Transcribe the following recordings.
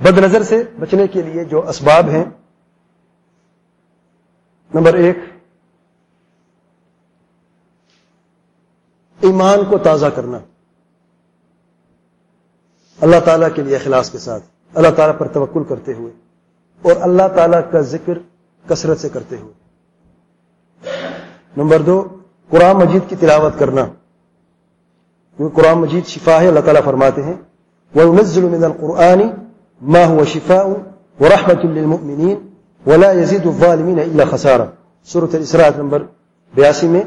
بد نظر سے بچنے کے لیے جو اسباب ہیں، نمبر ایک، ایمان کو تازہ کرنا، اللہ تعالیٰ کے لیے اخلاص کے ساتھ، اللہ تعالیٰ پر توکل کرتے ہوئے، اور اللہ تعالیٰ کا ذکر کثرت سے کرتے ہوئے۔ نمبر دو، قرآن مجید کی تلاوت کرنا۔ کیونکہ قرآن مجید شفا ہے، اللہ تعالیٰ فرماتے ہیں وہ نزل من القرآن ما هو شفاء ورحمة للمؤمنين ولا يزيد الظالمين إلا خسارا سورة الاسراء نمبر بیاسی میں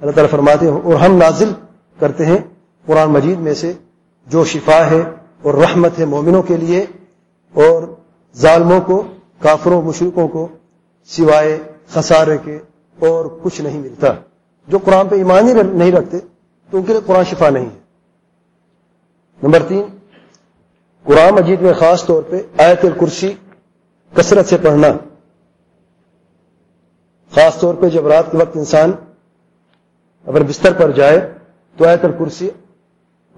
اللہ تعالیٰ فرماتے ہیں، اور ہم نازل کرتے ہیں قرآن مجید میں سے، جو شفا ہے اور رحمت ہے مومنوں کے لیے، اور ظالموں کو، کافروں مشرقوں کو سوائے خسارے کے اور کچھ نہیں ملتا۔ جو قرآن پہ ایمان ہی نہیں رکھتے، تو ان کے لیے قرآن شفا نہیں ہے۔ نمبر تین قرآن مجید میں خاص طور پہ آیت الکرسی کثرت سے پڑھنا۔ خاص طور پہ جب رات کے وقت انسان اگر بستر پر جائے تو آیت الکرسی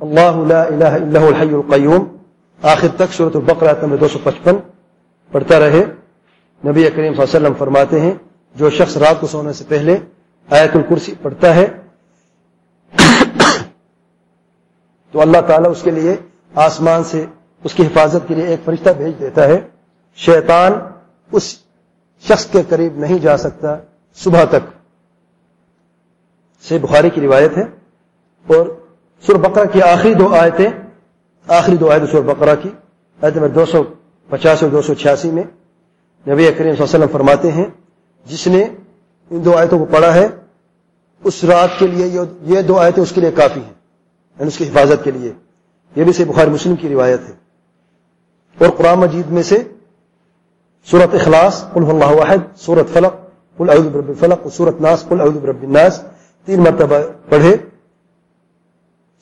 اللہ لا الہ الا الحی القیوم آخر تک صورت البقرہ نمبر دو سو پچپن پڑھتا رہے۔ نبی کریم صلی اللہ علیہ وسلم فرماتے ہیں، جو شخص رات کو سونے سے پہلے آیت الکرسی پڑھتا ہے، تو اللہ تعالیٰ اس کے لیے آسمان سے اس کی حفاظت کے لیے ایک فرشتہ بھیج دیتا ہے۔ شیطان اس شخص کے قریب نہیں جا سکتا صبح تک۔ سے بخاری کی روایت ہے۔ اور سر بقرہ کی آخری دو آیتیں، آخری دو آیتیں سر بقرہ کی آیت میں دو سو پچاس اور دو سو چھیاسی میں نبی کریم صلی اللہ علیہ وسلم فرماتے ہیں، جس نے ان دو آیتوں کو پڑھا ہے، اس رات کے لیے یہ دو آیتیں اس کے لیے کافی ہیں یعنی اس کی حفاظت کے لیے۔ یہ بھی سے بخاری مسلم کی روایت ہے۔ اور قرآن مجید میں سے سورت اخلاص، قل اللہ واحد، سورت فلق، قل اعوذ برب الفلق، اور سورت ناس، قل اعوذ برب الناس۔ تین مرتبہ پڑھے۔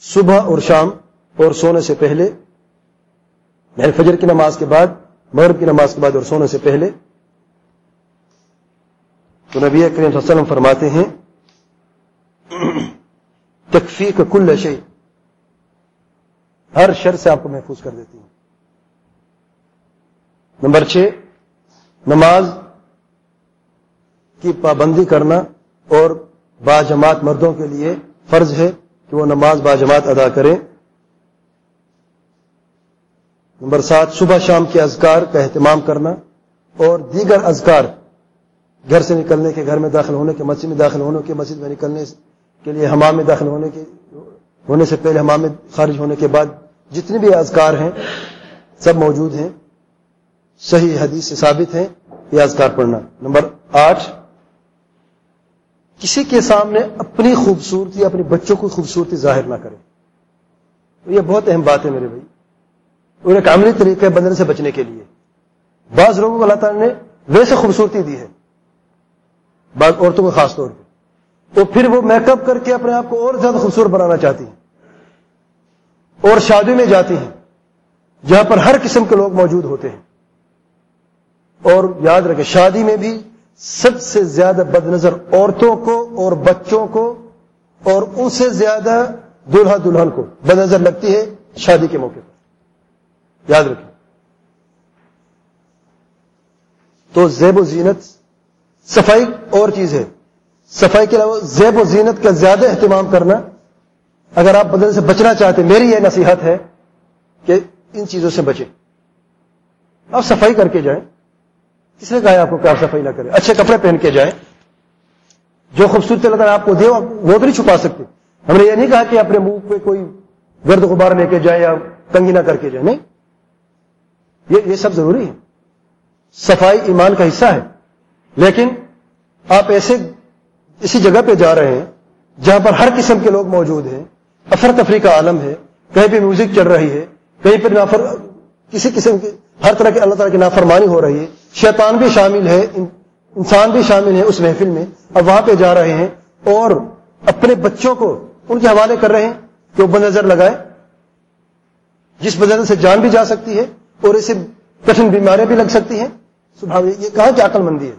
صبح اور شام اور سونے سے پہلے یعنی فجر کی نماز کے بعد، مغرب کی نماز کے بعد اور سونے سے پہلے۔ تو نبی کریم صلی اللہ علیہ وسلم فرماتے ہیں تکفی کا کل شی ہر شر سے آپ کو محفوظ کر دیتی ہوں۔ نمبر چھ، نماز کی پابندی کرنا اور با جماعت مردوں کے لیے فرض ہے کہ وہ نماز با جماعت ادا کریں۔ نمبر سات، صبح شام کے اذکار کا اہتمام کرنا اور دیگر اذکار گھر سے نکلنے کے گھر میں داخل ہونے کے مسجد میں داخل ہونے کے مسجد میں نکلنے کے لیے حمام میں داخل ہونے کے ہونے سے پہلے حمام میں خارج ہونے کے بعد جتنے بھی اذکار ہیں، سب موجود ہیں۔ صحیح حدیث سے ثابت ہیں یہ اذکار پڑھنا۔ نمبر آٹھ، کسی کے سامنے اپنی خوبصورتی، اپنے بچوں کی خوبصورتی ظاہر نہ کرے۔ یہ بہت اہم بات ہے میرے بھائی۔ اور ایک عملی طریقہ ہے بندنے سے بچنے کے لیے۔ بعض لوگوں کو اللہ تعالیٰ نے ویسے خوبصورتی دی ہے، بعض عورتوں کو خاص طور پہ۔ تو پھر وہ میک اپ کر کے اپنے آپ کو اور زیادہ خوبصورت بنانا چاہتی ہیں۔ اور شادی میں جاتی ہیں، جہاں پر ہر قسم کے لوگ موجود ہوتے ہیں۔ اور یاد رکھیں، شادی میں بھی سب سے زیادہ بد نظر عورتوں کو اور بچوں کو اور ان سے زیادہ دلہا دلہن کو بد نظر لگتی ہے شادی کے موقع پر۔ یاد رکھیں۔ تو زیب و زینت صفائی اور چیز ہے۔ صفائی کے علاوہ زیب و زینت کا زیادہ اہتمام کرنا، اگر آپ بدل سے بچنا چاہتے میری یہ نصیحت ہے کہ ان چیزوں سے بچیں۔ آپ صفائی کر کے جائیں۔ کس نے کہا آپ کو کیا صفائی نہ کرے اچھے کپڑے پہن کے جائیں۔ جو خوبصورتی اللہ تعالیٰ آپ کو دے وہ تو نہیں چھپا سکتے۔ ہم نے یہ نہیں کہا کہ اپنے منہ پہ کوئی گرد غبار لے کے جائے یا تنگی نہ کر کے جائے نہیں۔ یہ یہ سب ضروری ہے۔ صفائی ایمان کا حصہ ہے۔ لیکن آپ ایسے اسی جگہ پہ جا رہے ہیں جہاں پر ہر قسم کے لوگ موجود ہیں۔ افرتفری کا عالم ہے۔ کہیں پہ میوزک چل رہی ہے۔ کہیں پہ نافر، کسی قسم کی، ہر طرح کے اللہ تعالیٰ کی نافرمانی ہو رہی ہے۔ شیطان بھی شامل ہے انسان بھی شامل ہے اس محفل میں، اب وہاں پہ جا رہے ہیں اور اپنے بچوں کو ان کے حوالے کر رہے ہیں کہ وہ بد نظر لگائے، جس نظر سے جان بھی جا سکتی ہے اور اسے کٹھن بیماریاں بھی لگ سکتی ہیں۔ یہ کہاں کی عقل مندی ہے؟